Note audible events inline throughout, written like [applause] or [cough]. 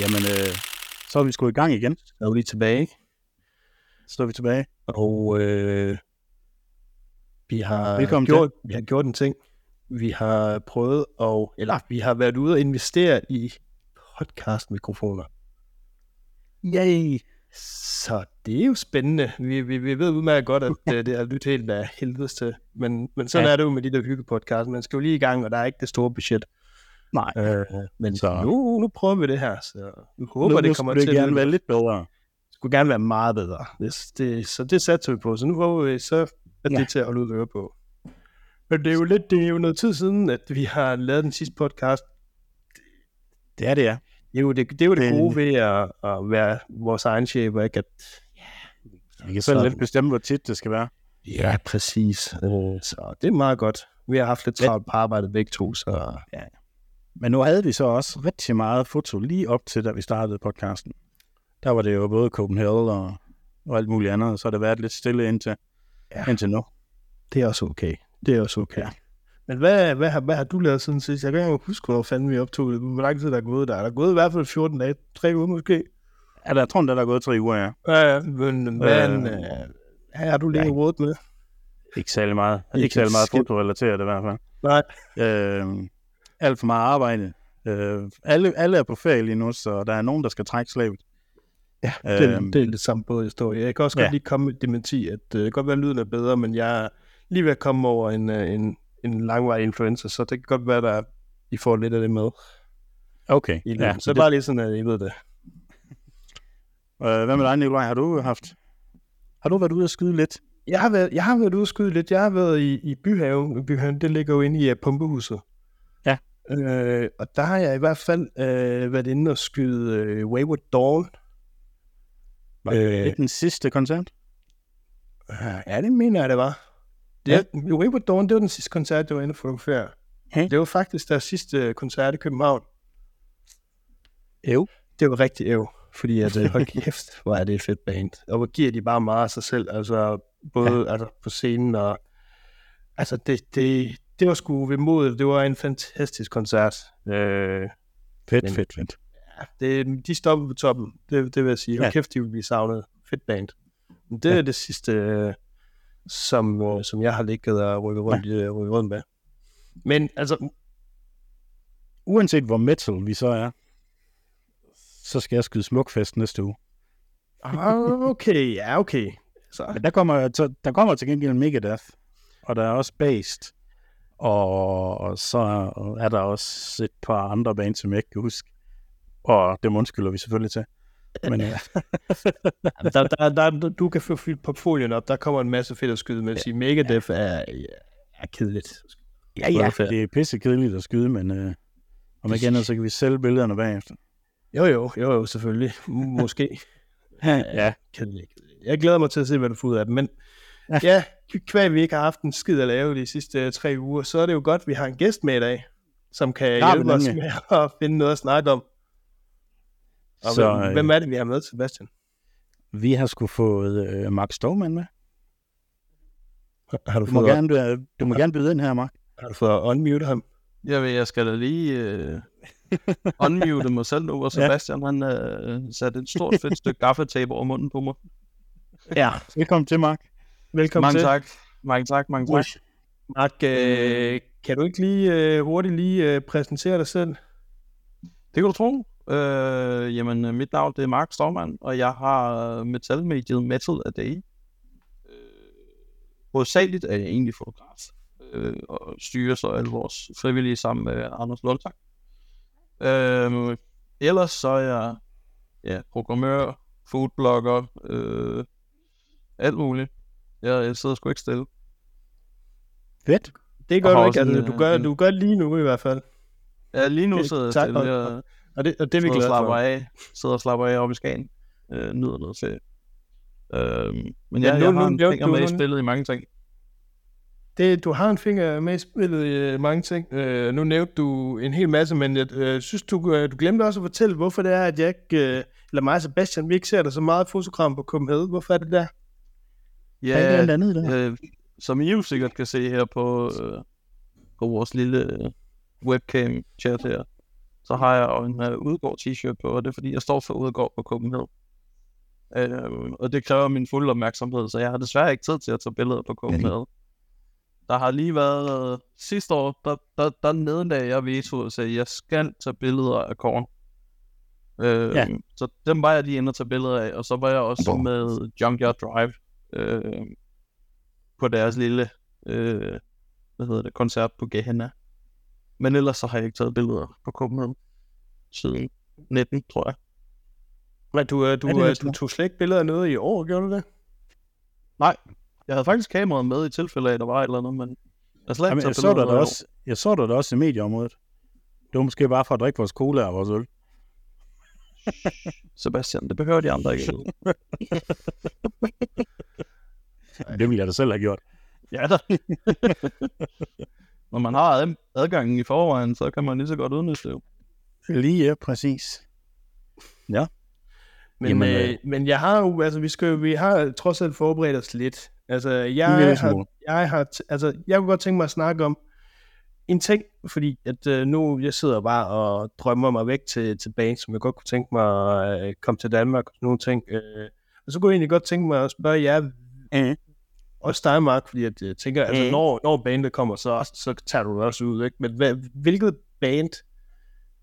Jamen, øh, så er vi sgu i gang igen. Så er vi lige tilbage? Så er vi tilbage. Og øh, vi, har Velkommen gjort, vi har gjort en ting. Vi har prøvet at, eller vi har været ude og investere i podcastmikrofoner. Yay! Så det er jo spændende. Vi, vi, vi ved udmærket godt, at det, det er lyttet helt af helvedes til. Men, men sådan Ja. er det jo med de der hyggepodcasts. Man skal jo lige i gang, og der er ikke det store budget. Nej, Øh, men Så- nu, nu prøver vi det her, så vi håber, nu, det kommer til at gerne være lidt bedre. det skulle gerne være meget bedre. Det, det, så det satser vi på. Så nu håber vi så, at Ja. det er til at holde ud og høre på. Men det er jo lidt, det er jo noget tid siden, at vi har lavet den sidste podcast. Det er det, ja. Det er jo det, det, er jo det gode ved at, at være vores egen chef, og ikke at... Vi kan selv lidt bestemme, hvor tit det skal være. Ja, præcis. Øh, Så det er meget godt. Vi har haft lidt travlt på arbejdet begge to, så... Men nu havde vi så også rigtig meget foto lige op til, da vi startede podcasten. Der var det jo både Copenhagen og, og alt muligt andet, så har det været lidt stille indtil, ja. Indtil nu. Det er også okay. Det er også okay. Ja. Men hvad, hvad, har, hvad har du lavet siden sidst? Jeg kan ikke huske, hvornår fanden vi optog det. Hvor lang tid der er gået der? Der er gået i hvert fald 14 dage. Tre uger måske. Ja, der, jeg tror, der er gået tre uger, ja. Ja, ja, men hvad Øh, øh, har du lige ja. råd med? Ikke særlig meget. Ikke Ikke særlig meget fotorelateret i hvert fald. Nej. Øh, alt for meget arbejde. Øh, alle, alle er på ferie lige nu, så der er nogen, der skal trække slavet. Ja, det, er, Øhm. det er lidt samme båd, jeg står i. Jeg kan også Ja. godt lige komme med dementi, at øh, det kan godt være, at lyden er bedre, men jeg er lige ved at komme over en, øh, en, en langvarig influenza, så det kan godt være, at I får lidt af det med Okay. i. Ja, så det... bare lige sådan, at I ved det. øh, hvad med dig, Nikolaj? Har du haft... Har du været ude og skyde lidt? Jeg har været, jeg har været ude og skyde lidt. Jeg har været i, i Byhaven. Byhaven, det ligger jo inde i uh, pumpehuset. Øh, og der har jeg i hvert fald øh, været inde og skyde øh, Wayward Dawn. Var det Øh, den sidste koncert? Ja, det mener jeg, det var. Det, Ja. ja. Wayward Dawn, det var den sidste koncert, jeg var inde og fotografere. Det var faktisk deres sidste koncert i København. Jo. Det var rigtig æv, fordi at, øh, hold [laughs] kæft, hvor er det et fedt band. Og hvor giver de bare meget af sig selv, altså både ja. altså, på scenen og... Altså, det, det, det var sgu ved mod, det var en fantastisk koncert. Øh, Fedt, Men- fedt, fedt. ja, det, de stoppede på toppen, det, det vil jeg sige. Ja. kæft, de vil blive savnet. Fedt band. Men det Ja. er det sidste, øh, som, øh, som jeg har ligget og rykket rundt, ja. rykket rundt med. Men altså, Uanset hvor metal vi så er, så skal jeg skyde Smukfest næste uge. ah, okay, ja, okay. Så, Men der kommer, der kommer til gengæld Megadeth, og der er også Based, og, så er der også et par andre bands, som jeg ikke kan huske. Og dem undskylder vi selvfølgelig til. Men [laughs] ja, der, der, der, du kan få fyldt portfolien op, der kommer en masse fedt at skyde med. Ja. Megadeth er, er kedeligt. ja, ja, det er pisse kedeligt at skyde, men øh, om ikke andet, så kan vi sælge billederne bagefter. Jo, jo, jo, jo, selvfølgelig. Måske. [laughs] Ja, kedeligt. Jeg glæder mig til at se, hvad du får ud af det. Men Ja. ja, ja kvæg vi ikke har haft en skid at lave de sidste øh, tre uger, så er det jo godt, at vi har en gæst med i dag, som kan vi hjælpe os med at finde noget at snakke om. Og Så, så, øh, hvem, hvem er det, vi har med, Sebastian? vi har sgu fået øh, Mark Stowman med. Har du Du må, fået, gerne, øh, du må gerne byde ind her, Mark. har du fået unmute ham? Jeg ved, jeg skal da lige øh, unmute mig selv nu, og [laughs] Sebastian han øh, satte et stort fedt stykke gaffatape over munden på mig. Ja. Velkommen til, Mark. Velkommen mange til. tak. Mange tak, mange tak. Mark, øh, kan du ikke lige øh, hurtigt lige øh, præsentere dig selv? Det kan du tro. Øh, jamen, øh, mit navn det er Mark Stormand, og jeg har metalmediet Metal A Day. Øh, hovedsageligt er jeg egentlig fotograf, øh, og styrer så alle vores frivillige sammen med Anders Lundtang. Øh, ellers så er jeg ja, programmør, foodblogger, øh, alt muligt. Jeg, jeg sidder sgu ikke stille. Fedt. Det Og gør du ikke, altså, du, gør, en- du gør lige nu i hvert fald. Ja, lige nu sidder jeg tak, stille. og- Jeg, Og det, og det er vi og glade slapper for. af, sidder og slapper af oppe i Skagen. Øh, nyder noget ferie. Øhm, men Men ja, nu- jeg har en finger med i spillet i mange ting. Det, du har en finger med i spillet i øh, mange ting. Øh, nu nævnte du en hel masse, men jeg øh, synes, du, øh, du glemte også at fortælle, hvorfor det er, at jeg ikke, øh, eller mig og Sebastian, vi ikke ser dig så meget fotogram på Copenhagen. Hvorfor er det der? Ja, alt andet der? øh, som I jo sikkert kan se her på, øh, på vores lille øh, webcam-chat her, så har jeg jo en uh, Udgård t-shirt på, og det er fordi, jeg står for Udgård på Copenhagen. Uh, og det kræver min fulde opmærksomhed, så jeg har desværre ikke tid til at tage billeder på Copenhagen. Der har lige været, uh, sidste år, der, der, der nedlagde jeg veto og sagde, jeg skal tage billeder af korn. Uh, Ja. Så dem var jeg lige inde og tage billeder af, og så var jeg også Hvor? med Junkyard Drive uh, på deres lille uh, hvad hedder det, koncert på Gehenna. Men ellers så har jeg ikke taget billeder på Copenhagen siden 19, tror jeg. Men du, øh, du, er øh, du tog slet ikke billeder af noget i år, gjorde du det? Jeg havde faktisk kameraet med i tilfælde af, at der var et eller andet, men jeg slet Jamen, jeg, så dig også, jeg så dig også i medieområdet. Det var måske bare for at drikke vores cola og vores øl. [laughs] Sebastian. Det behøver de andre ikke. [laughs] Det ville jeg da selv have gjort. ja da. [laughs] Når man har ad- adgangen i forvejen, så kan man lige så godt udnytte det. jo. Lige ja, præcis. Men, Jamen, øh, øh, men jeg har jo, altså vi, skal, vi har trods alt forberedt os lidt. Altså, jeg har, jeg har, altså, jeg kunne godt tænke mig at snakke om en ting, fordi at øh, nu, jeg sidder bare og drømmer mig væk til, til band, som jeg godt kunne tænke mig at øh, komme til Danmark og sådan nogle ting. Øh, og så kunne jeg egentlig godt tænke mig at spørge jer, Mhm. Også dig, Mark, fordi at, jeg tænker, altså, Mhm. når, når bandet kommer, så, så tager du det også ud, ikke? Men hvad, hvilket band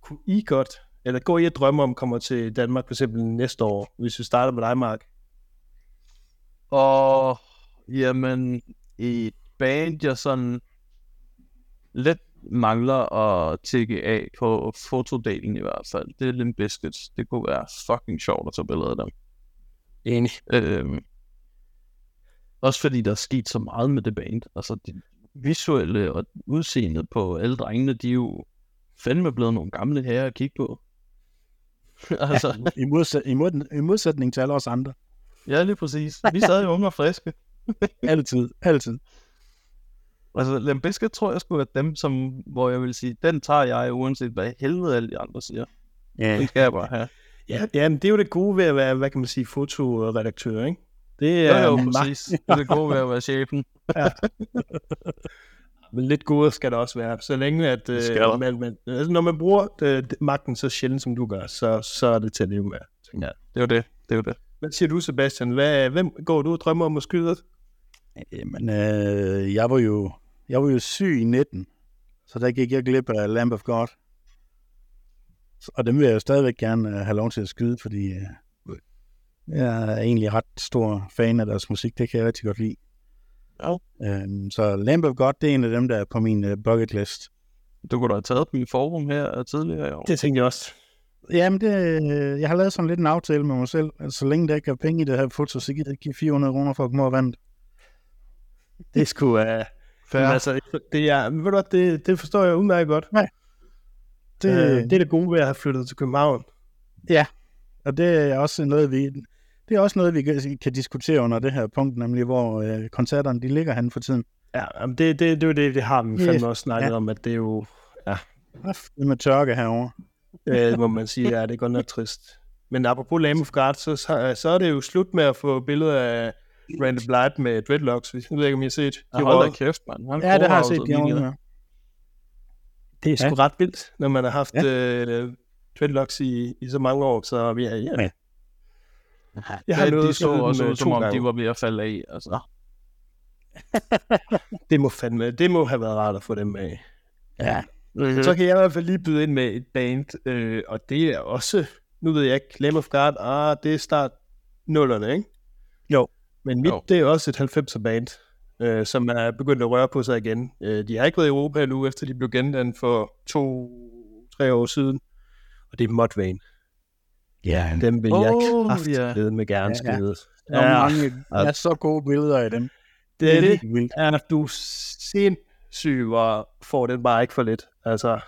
kunne I godt, eller går I og drømmer om, kommer til Danmark for eksempel næste år, hvis vi starter med dig, Mark? Og jamen, i et band, jeg sådan lidt mangler at tække af på fotodelen i hvert fald. Det er Limp Bizkit. Det kunne være fucking sjovt at tage billeder af dem. Enig. Øhm, også fordi der er sket så meget med det band. Altså det visuelle og udseendet på alle drengene, de er jo fandme blevet nogle gamle herrer at kigge på. [laughs] altså, I, modsæt, i, mod, I modsætning til alle os andre. ja, lige præcis. Vi sad jo unge og friske. [laughs] Altid, altid. Altså, Limp Bizkit tror jeg skulle være dem, som, hvor jeg vil sige, den tager jeg, uanset hvad helvede alle de andre siger. Ja. Den skal jeg bare have. Ja, ja, men det er jo det gode ved at være, hvad kan man sige, fotoredaktør, ikke? Det Ja, er jo, magt, præcis. Det er det gode ved at være chefen. [laughs] [laughs] men lidt gode skal der også være. Så længe at øh, man, man, altså, når man bruger det, det, magten så sjældent, som du gør, så, så er det til at leve med. jeg. Det er jo det. Det er jo det. Hvad siger du, Sebastian? Hvad, hvem går du og drømmer om at skyde? Jamen, øh, jeg var jo jeg var jo syg i 19, så der gik jeg glip af Lamb of God. Så- Og dem vil jeg jo stadigvæk gerne øh, have lov til at skyde, fordi øh, jeg er egentlig ret stor fan af deres musik. Det kan jeg rigtig godt lide. Ja. Øhm, så Lamb of God, det er en af dem, der er på min øh, bucket list. Du kunne da have taget dem i forum her tidligere i år. Det tænkte jeg også. Jamen, det, øh, jeg har lavet sådan lidt en aftale med mig selv. Altså, så længe der ikke er penge i det her foto, så giver jeg give 400 kroner for at komme over. Det er sgu... Uh, Fair. men altså, det er, ved du hvad, det, det forstår jeg udmærket godt. Det, Det, uh, det er det gode ved at have flyttet til København. Og det er også noget, vi, det er også noget, vi kan, kan diskutere under det her punkt, nemlig hvor øh, koncerterne de ligger henne for tiden. Ja, det, det, det, er jo det, det har vi Ja, fandme også snakket ja. om, at det er jo, Det med tørke herovre. øh, må man sige, ja, det er godt nok trist. Men apropos Lamb of God, så, så, så er det jo slut med at få billeder af Randy Blythe med dreadlocks. Jeg ved ikke, om I har set. Ja, De hold da røde. kæft, mand. Han Ja, det har jeg set. De ja. Det er sgu Ja. ret vildt, når man har haft ja. øh, dreadlocks i, i så mange år. Så ja, ja. Ja. Jeg har Ja, de så også med ud, som to om gange. de var ved at falde af. Altså. [laughs] Det må fandme, det må have været rart at få dem af. ja. Mm-hmm. Så kan jeg i hvert fald lige byde ind med et band, øh, og det er også, nu ved jeg ikke, Lamb of God, ah, det er start nullerne, ikke? Jo. Men mit, Jo. det er også et 90'er band, øh, som er begyndt at røre på sig igen. Øh, de har ikke været i Europa endnu, efter de blev gendannet for to-tre år siden. Og det er Mudvayne. Ja, Dem vil Åh, jeg ja. kraftedeme med gerne Ja, ja. skide. der er mange, der er så gode billeder af dem. det er det. vildt. Er du sindssyg, hvor får den bare ikke for lidt. Altså,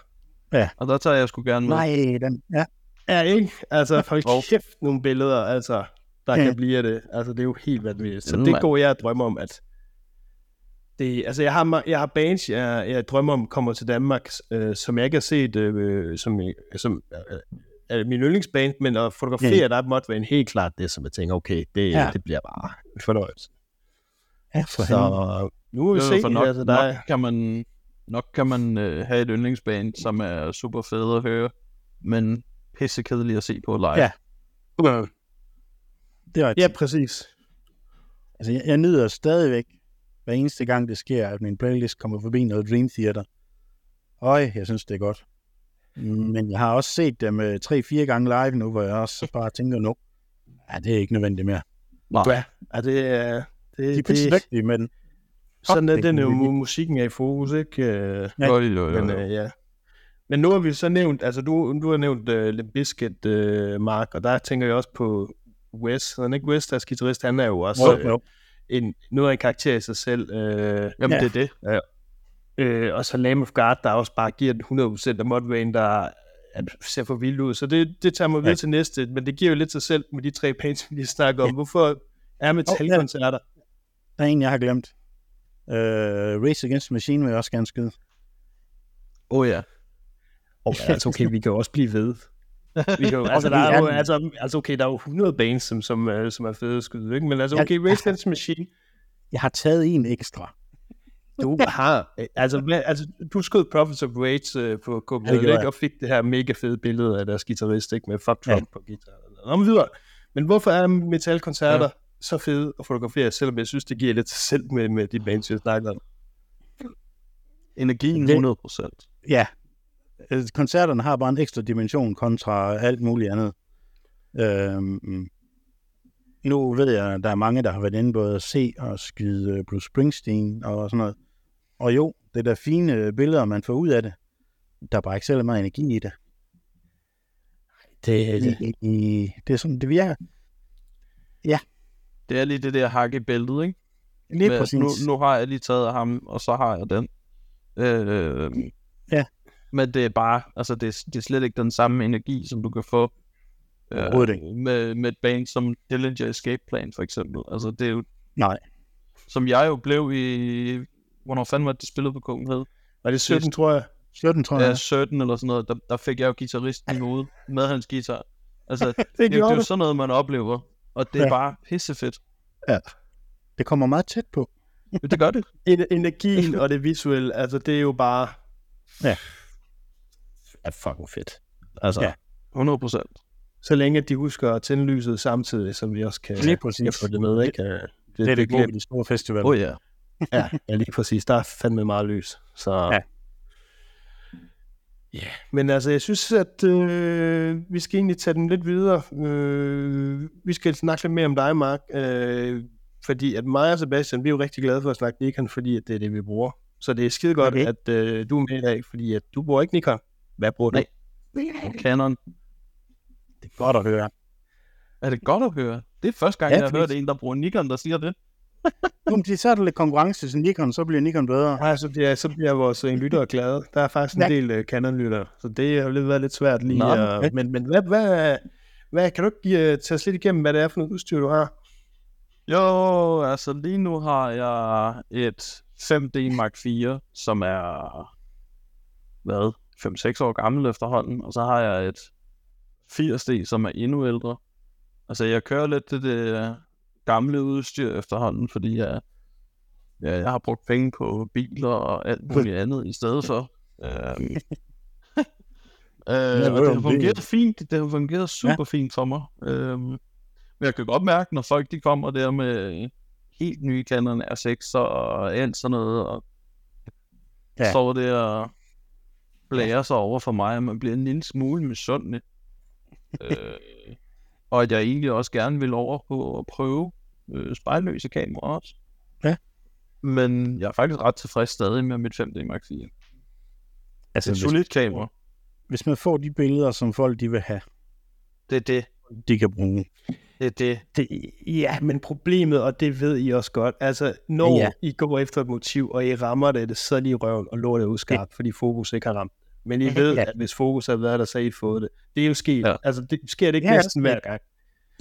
Og der tager jeg sgu gerne med. Nej, den, ja. Ja, ikke? Altså, Jo. kæft nogle billeder, altså, der Ja. kan blive det. Altså, det er jo helt vanvittigt. Så det går jeg og drømmer om, at det, altså, jeg har, jeg har bands, jeg, jeg drømmer om kommer til Danmark, øh, som jeg ikke har set, øh, som, som øh, er min yndlingsband, men at fotografere Ja. der måtte være en helt klart det, som jeg tænker, okay, det, Ja. det bliver bare en fornøjelse. ja for Så nu må vi se, for nok, altså, der nok er, kan man, nok kan man øh, have et yndlingsband, som er super fede at høre. men pissekedelig at se på live. Ja. Det var Ja, præcis. Altså, jeg, jeg nyder stadigvæk, hver eneste gang det sker, at min playlist kommer forbi noget Dream Theater. Øj, jeg synes, det er godt. Men jeg har også set dem øh, tre-fire gange live nu, hvor jeg også [laughs] bare tænker nu, ja, det er ikke nødvendigt mere. Nej. Ja, ja det er... Det, De er det, pissedygtige, men sådan er det den jo, musikken er i fokus, ikke? Øh, Ja. Jo, jo, jo, Men øh, ja. Men nu har vi så nævnt, altså du, du har nævnt uh, Limp Bizkit, uh, Mark, og der tænker jeg også på Wes. Han er ikke Wes, deres guitarist, han er jo også jo, øh, jo. en, noget af en karakter i sig selv. Øh, Jamen, Ja. det er det. Øh, og så Lamb of God, der også bare giver den 100% af Mudvayne, der er, ser for vildt ud. Så det, det tager mig videre Ja. til næste, men det giver jo lidt sig selv med de tre bands, vi lige snakker om. Hvorfor er metalkoncerter? Der er en, jeg har glemt. Uh, Race Against the Machine vil jeg også gerne skyde. Åh oh, ja. Oh, altså okay, vi kan jo også blive ved. Vi kan jo, [laughs] altså, der er jo, altså, altså okay, der er jo 100 bands, som, som, uh, som er fede at skyde, ikke? Men altså okay, Race Against the Machine, Jeg har taget en ekstra. Du har, øh, altså, hvad, altså du skød Prophets of Rage uh, på Ja, ikke? jeg. Og fik det her mega fede billede af deres guitarist, ikke? Med fuck Trump Ja. på guitar. Nå, men videre. Men hvorfor er metalkoncerter ja. så fede at fotografere, selvom jeg synes, det giver lidt selv med, med de bands, jeg snakker om? Energien Det- 100 procent. Ja, øh, koncerterne har bare en ekstra dimension kontra alt muligt andet. Øhm, nu ved jeg, at der er mange, der har været inde både at se og skyde øh, Bruce Springsteen og sådan noget. Og jo, det er da fine billeder, man får ud af det. Der er bare ikke særlig meget energi i det. Det, Det, det, det er sådan, det virker. Det er lige det der hak i bæltet, ikke? Lige Med, præcis. Nu, nu har jeg lige taget ham, og så har jeg den. Øh, Ja. Men det er bare, altså det, er- det er slet ikke den samme energi, som du kan få øh, med, med et band som Dillinger Escape Plan, for eksempel. Altså det er jo, Nej. som jeg jo blev i, hvornår fanden var det, de spillede på Copenhagen? var det 17, tror jeg? 17, tror jeg. Ja, 17 eller sådan noget, der, der fik jeg jo guitaristen ude med hans guitar. Altså, det, [laughs] Det det, er, det jo sådan noget, man oplever, og det er Ja. bare pissefedt. Det kommer meget tæt på. Det gør det. [laughs] En- Energien og det visuelle, altså det er jo bare... Ja. Er fucking fedt. Altså, Ja. ja. 100 procent. så længe de husker at tænde lyset samtidig, som vi også kan, Lige præcis. kan få det med, ikke? Det, Det er det gode ved de store festivaler. Oh, ja. [laughs] Ja, ja, lige præcis. Der er fandme meget lys. Så... Ja. Ja, men altså, jeg synes, at øh, vi skal egentlig tage den lidt videre. Øh, vi skal snakke lidt mere om dig, Mark. Øh, fordi at mig og Sebastian, vi er jo rigtig glade for at snakke Nikon, fordi at det er det, vi bruger. Så det er skide godt, Okay. at øh, du er med i dag, fordi at du bruger ikke Nikon. Hvad bruger du? Nej. Canon. Det er godt at høre. Er det godt at høre? Det er første gang, Ja, jeg har hørt en, der bruger Nikon, der siger det. [laughs] Nu, men så er der lidt konkurrence til Nikon, så bliver Nikon bedre. Nej, så bliver, så bliver vores øh, lyttere glade. Der er faktisk en Ja. del uh, Canon-lyttere, så det har lidt været lidt svært lige. Nå, at- okay. Men, men hvad, hvad, hvad, kan du ikke give, tage os lidt igennem, hvad det er for noget udstyr, du har? Jo, altså lige nu har jeg et 5D Mark IV, som er, hvad, 5-6 år gammel efterhånden, og så har jeg et 80D, som er endnu ældre. Altså jeg kører lidt til det gamle udstyr efterhånden, fordi jeg, ja, jeg har brugt penge på biler og alt muligt [laughs] andet i stedet for. Øhm, [laughs] øh, og det har fungeret fint, det har fungeret super fint for mig. Øhm, men jeg kan godt mærke, når folk de kommer der med helt nye Canon R6 og alt sådan noget, og Ja. ja. står der og blærer sig over for mig, og man bliver en lille smule misundelig. [laughs] øh, og at jeg egentlig også gerne vil over på at prøve øh, spejlløse kameraer også. Ja. Men jeg er faktisk ret tilfreds stadig med mit 5D Mark IV. Det Altså, er et solidt kamera. hvis man får de billeder, som folk de vil have, Det er det. de kan bruge. Det er det. Det, ja, men problemet, og det ved I også godt, altså når Ja. I går efter et motiv, og I rammer det, så er de i røven, og lortet er udskarpt, fordi fokus ikke har ramt. Men I ved, Ja. at hvis fokus havde været der, så havde I fået det. Det er jo sket. Ja. Altså, det sker det ikke Ja, næsten det- hver gang.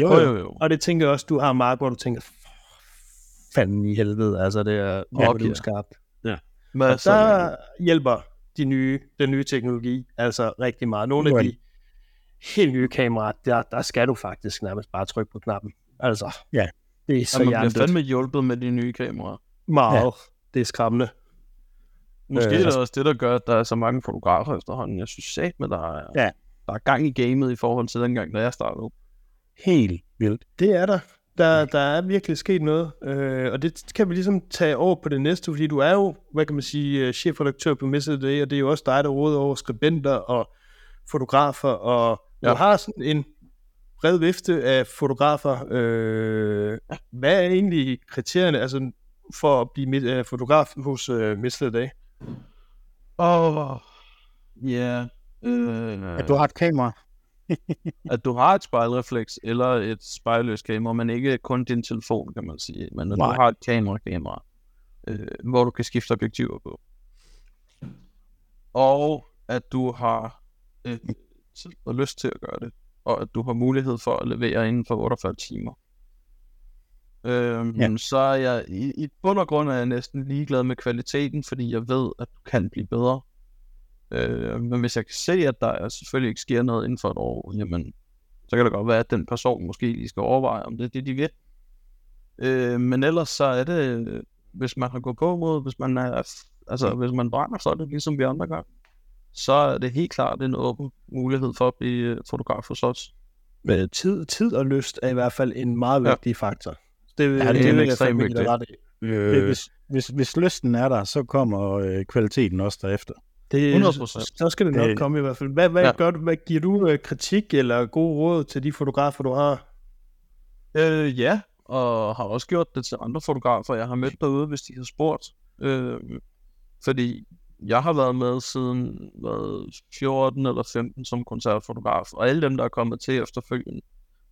Jo, Jo, jo. jo. Og det tænker jeg også, du har meget, hvor du tænker, fanden i helvede, altså det er, det Okay. uskarpt. Men Og der hjælper de nye, den nye teknologi altså rigtig meget. Nogle af ja. de helt nye kameraer, der, der skal du faktisk nærmest bare trykke på knappen. Altså, Ja. det er så så man bliver fandme hjulpet med de nye kameraer. Meget. Ja. Ja. Det er skræmmende. Måske øh, er det også det, der gør, at der er så mange fotografer efterhånden. Jeg synes sat med, der er Ja. der er gang i gamet i forhold til dengang, da jeg startede. Helt vildt. Det er der. Der, der er virkelig sket noget, øh, og det kan vi ligesom tage over på det næste, fordi du er jo, hvad kan man sige, øh, chefredaktør på Messe Day, og det er jo også dig, der råder over skribenter og fotografer, og ja. Du har sådan en bred vifte af fotografer. Øh, hvad er egentlig kriterierne altså, for at blive mit- øh, fotograf hos øh, Messe Day? Åh, oh, ja. Øh, At du har et kamera. [laughs] at du har et spejlrefleks eller et spejlløst kamera, men ikke kun din telefon, kan man sige. Men at du har et kamera-kamera, øh, hvor du kan skifte objektiver på. Og at du har øh, tid og lyst til at gøre det. Og at du har mulighed for at levere inden for 48 timer. Øhm, ja. Så er jeg i, i bund og grund er jeg næsten ligeglad med kvaliteten, fordi jeg ved, at du kan blive bedre. Øh, men hvis jeg kan se, at der selvfølgelig ikke sker noget inden for et år, jamen, så kan det godt være, at den person måske lige skal overveje, om det er det, de vil. Øh, men ellers så er det, hvis man har gået på mod, hvis man er, altså hvis man brænder for det, ligesom vi andre gør, så er det helt klart en åben mulighed for at blive øh, fotograf hos os. Men tid, tid og lyst er i hvert fald en meget Ja. vigtig faktor. Det, Ja, det er vil en jeg ekstremt fandme ret i. Øh, Hvis, hvis, hvis lysten er der, så kommer øh, kvaliteten også derefter. Det, 100%. Så skal det nok Det- komme i hvert fald. Hvad, hvad, ja. Gør du, hvad giver du øh, kritik eller gode råd til de fotografer, du har? Øh, ja, og har også gjort det til andre fotografer, jeg har mødt derude, hvis de har spurgt. Øh, fordi jeg har været med siden hvad, 14 eller 15 som koncertfotograf, og alle dem, der er kommet til efterfølgende,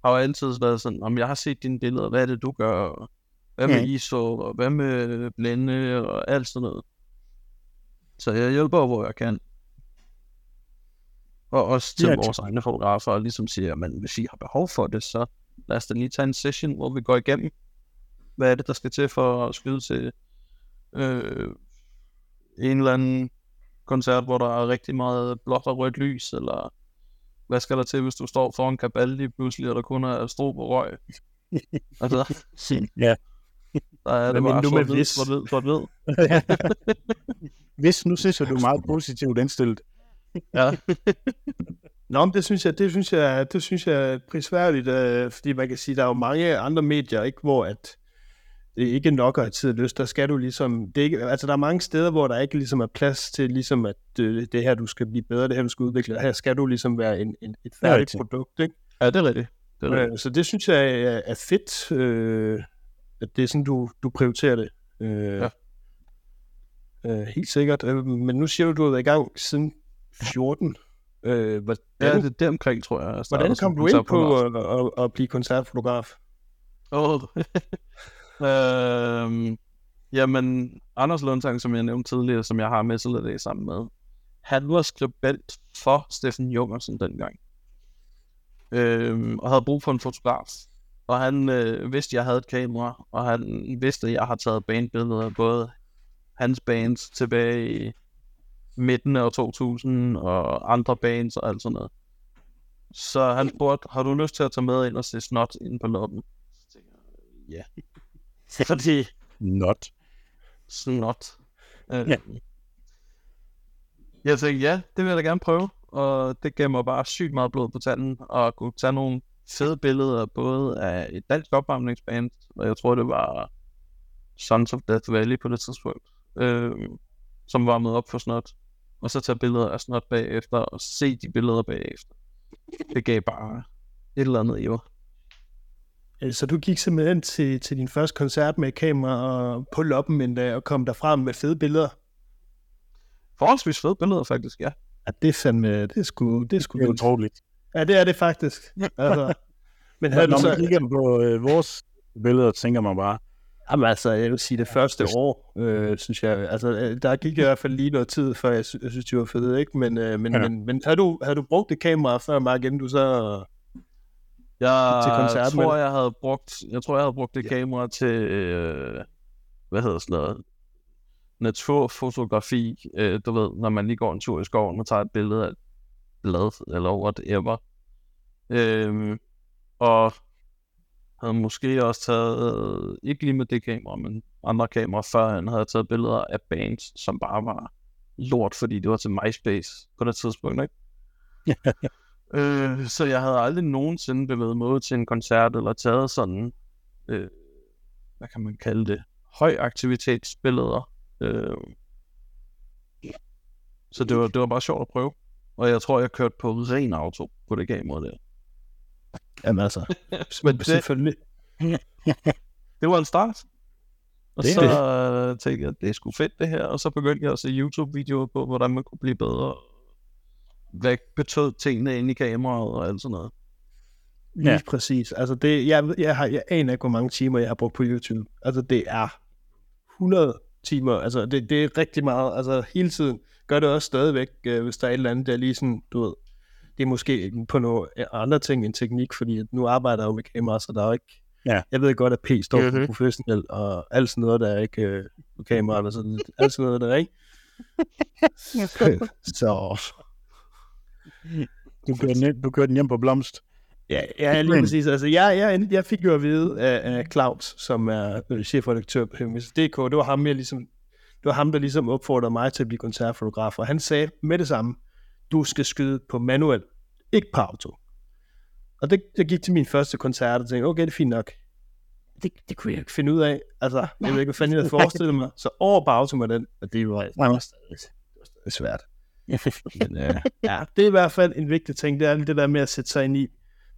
har jo altid været sådan, om jeg har set dine billeder, hvad er det, du gør? Hvad med Ja. ISO, og hvad med blænde, og alt sådan noget. Så jeg hjælper, hvor jeg kan. Og også til Ja, vores egne fotografer, og ligesom siger, at hvis I har behov for det, så lad os da lige tage en session, hvor vi går igennem, hvad er det, der skal til for at skyde til øh, en eller anden koncert, hvor der er rigtig meget blåt og rødt lys, eller hvad skal der til, hvis du står foran Cabaldi pludselig, og der kun er strob og røg? [laughs] altså, Ja. der er Hvad det bare sort-hvid, sort-hvid, sort-hvid. Hvis nu synes jeg, du er meget positivt indstillet. Ja. [laughs] Nå, men det synes jeg, det synes jeg, det synes jeg er prisværdigt, øh, fordi man kan sige, der er jo mange andre medier, ikke, hvor at det ikke nok at tid og lyst. Der skal du ligesom, det er ikke, altså der er mange steder, hvor der ikke ligesom er plads til ligesom, at øh, det her, du skal blive bedre, det her, du skal udvikle, her skal du ligesom være en, en, et færdigt rigtigt. produkt, ikke? ja, det er rigtigt. Det er rigtigt. Øh, så det synes jeg er, er fedt, øh, at det er sådan, du, du prioriterer det. Øh, Ja. Øh, helt sikkert. Øh, men nu siger du, du har været i gang siden 14. Øh, hvordan, Ja, det er deromkring, tror jeg. jeg hvordan kom du ind på at, at, at blive koncertfotograf? Åh. [laughs] øhm, jamen, Anders Lundtang, som jeg nævnte tidligere, som jeg har med til det sammen med, han var skribent for Steffen Jungersen dengang. Øhm, og havde brug for en fotograf. Og han øh, vidste, at jeg havde et kamera, og han vidste, at jeg har taget bandbilleder både hans bands tilbage i midten af 2000, og andre bands og alt sådan noget. Så han spurgte, har du lyst til at tage med ind og se snot ind på loppen? Ja. [laughs] Fordi Not. snot. Øh, Ja. Jeg tænkte, ja, det vil jeg da gerne prøve. Og det gav mig bare sygt meget blod på tanden, og kunne tage nogle fede billeder, både af et dansk opvarmningsband, og jeg tror, det var Sons of Death Valley på det tidspunkt, øh, som var med op for snot. Og så tage billeder af snot bagefter, og se de billeder bagefter. Det gav bare et eller andet i mig. Øh, Så du gik simpelthen til, til din første koncert med kamera og på loppen endda, og kom derfrem med fede billeder? Forholdsvis fede billeder, faktisk, ja. Ja, det er fandme, det er sgu, det er sgu Det er utroligt. Ja, det er det faktisk. [laughs] Altså, men havde Når så... man kigger på øh, vores billeder, tænker man bare, Jamen altså, jeg vil sige, det første år, øh, synes jeg, altså, øh, der gik i hvert fald lige noget tid, før jeg, sy- jeg synes, de var fede, ikke? Men, øh, men, Ja. ja. men, men havde, du, havde du brugt det kamera før, Mark, inden du så... Jeg Til koncerten, tror, vel? jeg havde brugt, jeg tror, jeg havde brugt det kamera til, øh, hvad hedder sådan noget, naturfotografi, øh, du ved, når man lige går en tur i skoven og tager et billede af et blad, eller whatever. Øh, og havde måske også taget, øh, ikke lige med det kamera, men andre kameraer før han havde taget billeder af bands, som bare var lort, fordi det var til MySpace på det tidspunkt, ikke? [laughs] Øh, så jeg havde aldrig nogensinde bevæget mig til en koncert, eller taget sådan, øh, hvad kan man kalde det, høj aktivitetsbilleder. Øh, så det var, det var bare sjovt at prøve. Og jeg tror, jeg kørte på ren auto på det måde der. Jamen altså, [laughs] Men det, selvfølgelig. [laughs] det var en start. Og Det så øh, tænkte jeg, det er sgu fedt det her, og så begyndte jeg at se YouTube-videoer på, hvordan man kunne blive bedre. Hvad betød tingene inde i kameraet og alt sådan noget. Lige Ja. præcis. Altså det, jeg, jeg, har, jeg aner ikke, hvor mange timer jeg har brugt på YouTube. Altså det er 100 timer. Altså det, det er rigtig meget. Altså hele tiden gør det også stadigvæk, øh, hvis der er et eller andet, der er lige sådan, du ved, det er måske på nogle andre ting end teknik, fordi nu arbejder jeg jo med kamera, så der er jo ikke, Ja. jeg ved godt, at P står for det. professionel, og alt sådan noget, der er ikke øh, på kameraet, og sådan, [laughs] alt sådan noget, der er ikke. [laughs] [laughs] så Du kørte, den, du kørte den hjem på blomst. Ja, ja lige præcis. Altså, jeg, jeg, jeg fik jo at vide af, af Claus, som er øh, chefredaktør på HMS.dk, det var ham, jeg ligesom, det var ham, der ligesom opfordrede mig til at blive koncertfotograf, og han sagde med det samme, du skal skyde på manuel, ikke på auto. Og det, jeg gik til min første koncert og tænkte, okay, det er fint nok. Det, det kunne jeg ikke finde ud af. Altså, jeg ved ikke, hvad fanden jeg havde forestillet mig. Så over på auto med den, og det var, det var stadig, det var svært. Men, øh, Ja, det er i hvert fald en vigtig ting. Det er det der med at sætte sig ind i,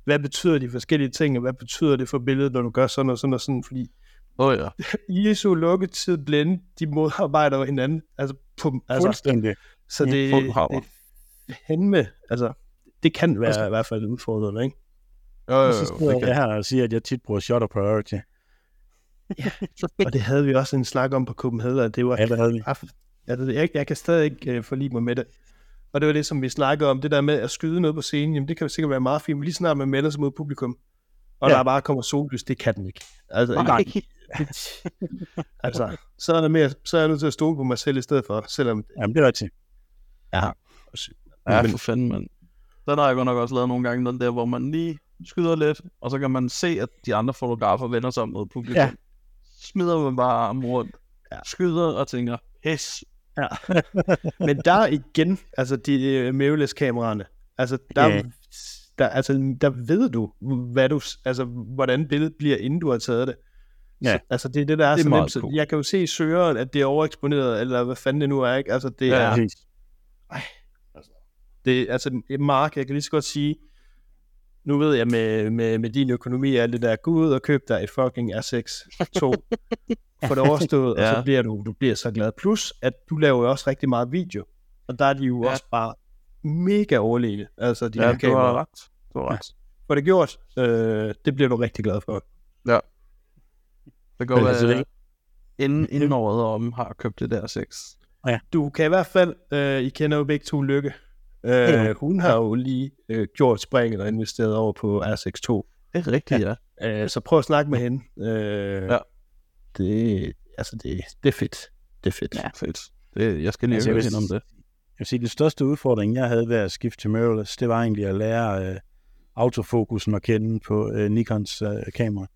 hvad betyder de forskellige ting, og hvad betyder det for billedet, når du gør sådan og sådan og sådan, fordi åh ja. [laughs] i så lukketid blinde, de modarbejder jo hinanden, altså, på, altså Fuldstændig. så det, det med, altså, det kan være i hvert fald udfordrende, ikke? Jo, jo, Og så jo, sidder det jeg her og siger, at jeg tit bruger shutter priority. Og det havde vi også en snak om på Copenhagen, og det var Ja, det havde vi. Altså, jeg, jeg kan stadig ikke uh, forlige mig med det. Og det var det, som vi snakkede om, det der med at skyde noget på scenen, jamen det kan jo sikkert være meget fint, men lige snart man melder sig mod publikum, og Ja. ja. der bare kommer sollys, det kan den ikke. Altså, Nej. [laughs] altså så, er der mere, så er jeg nødt til at stole på mig selv i stedet for, selvom Jamen, det er rigtigt. Ja, Men- for fanden, mand. Den har jeg godt nok også lavet nogle gange, den der, hvor man lige skyder lidt, og så kan man se, at de andre fotografer vender sig om mod publikum. Ja. Smider man bare armen rundt, Ja. skyder og tænker, pis. [laughs] Men der igen, altså de uh, mirrorless-kameraerne, altså der, Ja. der, altså der ved du, hvad du, altså hvordan billedet bliver, inden du har taget det. Ja. Så, altså det er det, der er, Det er så nemt. Så jeg kan jo se i søgeren, at det er overeksponeret, eller hvad fanden det nu er, ikke? Altså det Ja, er, Præcis. Det, altså Mark, jeg kan lige så godt sige, nu ved jeg med, med, med din økonomi og alt det der, gå ud og køb dig et fucking R6 2, [laughs] få det overstået, ja. og Ja. så bliver du, du bliver så glad. Plus, at du laver jo også rigtig meget video, og der er de jo ja. Ja. også bare mega overlegne, altså de Ja, her du kameraer. har ret. Du har ret. For det gjort, øh, det bliver du rigtig glad for. Det går altså, det- at inden, inden året om har købt det der 6. Du kan i hvert fald, øh, I kender jo begge to Lykke, Ja. Øh, hun har jo lige øh, gjort springet og investeret over på R6 Det er rigtigt, ja. ja. øh, så prøv at snakke med hende. Øh, Ja. det, altså det, det er fedt. Det er fedt. Ja, fedt. Det, jeg skal lige Altså, høre hende om det. Jeg vil sige, den største udfordring, jeg havde ved at skifte til mirrorless, det var egentlig at lære øh, autofokusen at kende på øh, Nikons øh, kamera.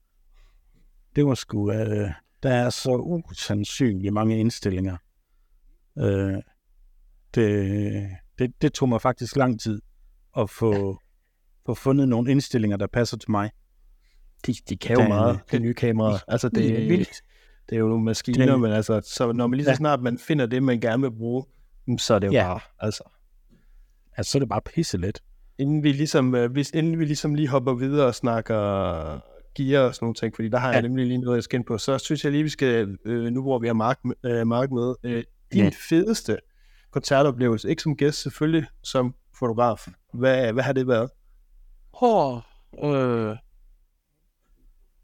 Det var sgu, øh, der er så usandsynligt mange indstillinger. Øh, det, det, det tog mig faktisk lang tid at få, få fundet nogle indstillinger, der passer til mig. De, de kan jo Det- meget, de nye kameraer. Altså det, er vildt. det er jo nogle maskiner, Det- men altså, så når man lige så Ja. snart man finder det, man gerne vil bruge, mm, så er det jo Ja. bare, altså. Altså, så er det bare pisse let. Inden vi ligesom, øh, hvis, inden vi ligesom lige hopper videre og snakker gear og sådan nogle ting, fordi der har jeg Ja. nemlig lige noget, jeg skal ind på, så synes jeg lige, vi skal, øh, nu hvor vi har Mark, øh, Mark med, øh, din Ja. fedeste koncertoplevelse, ikke som gæst, selvfølgelig som fotograf. Hvad, hvad har det været? Åh, øh,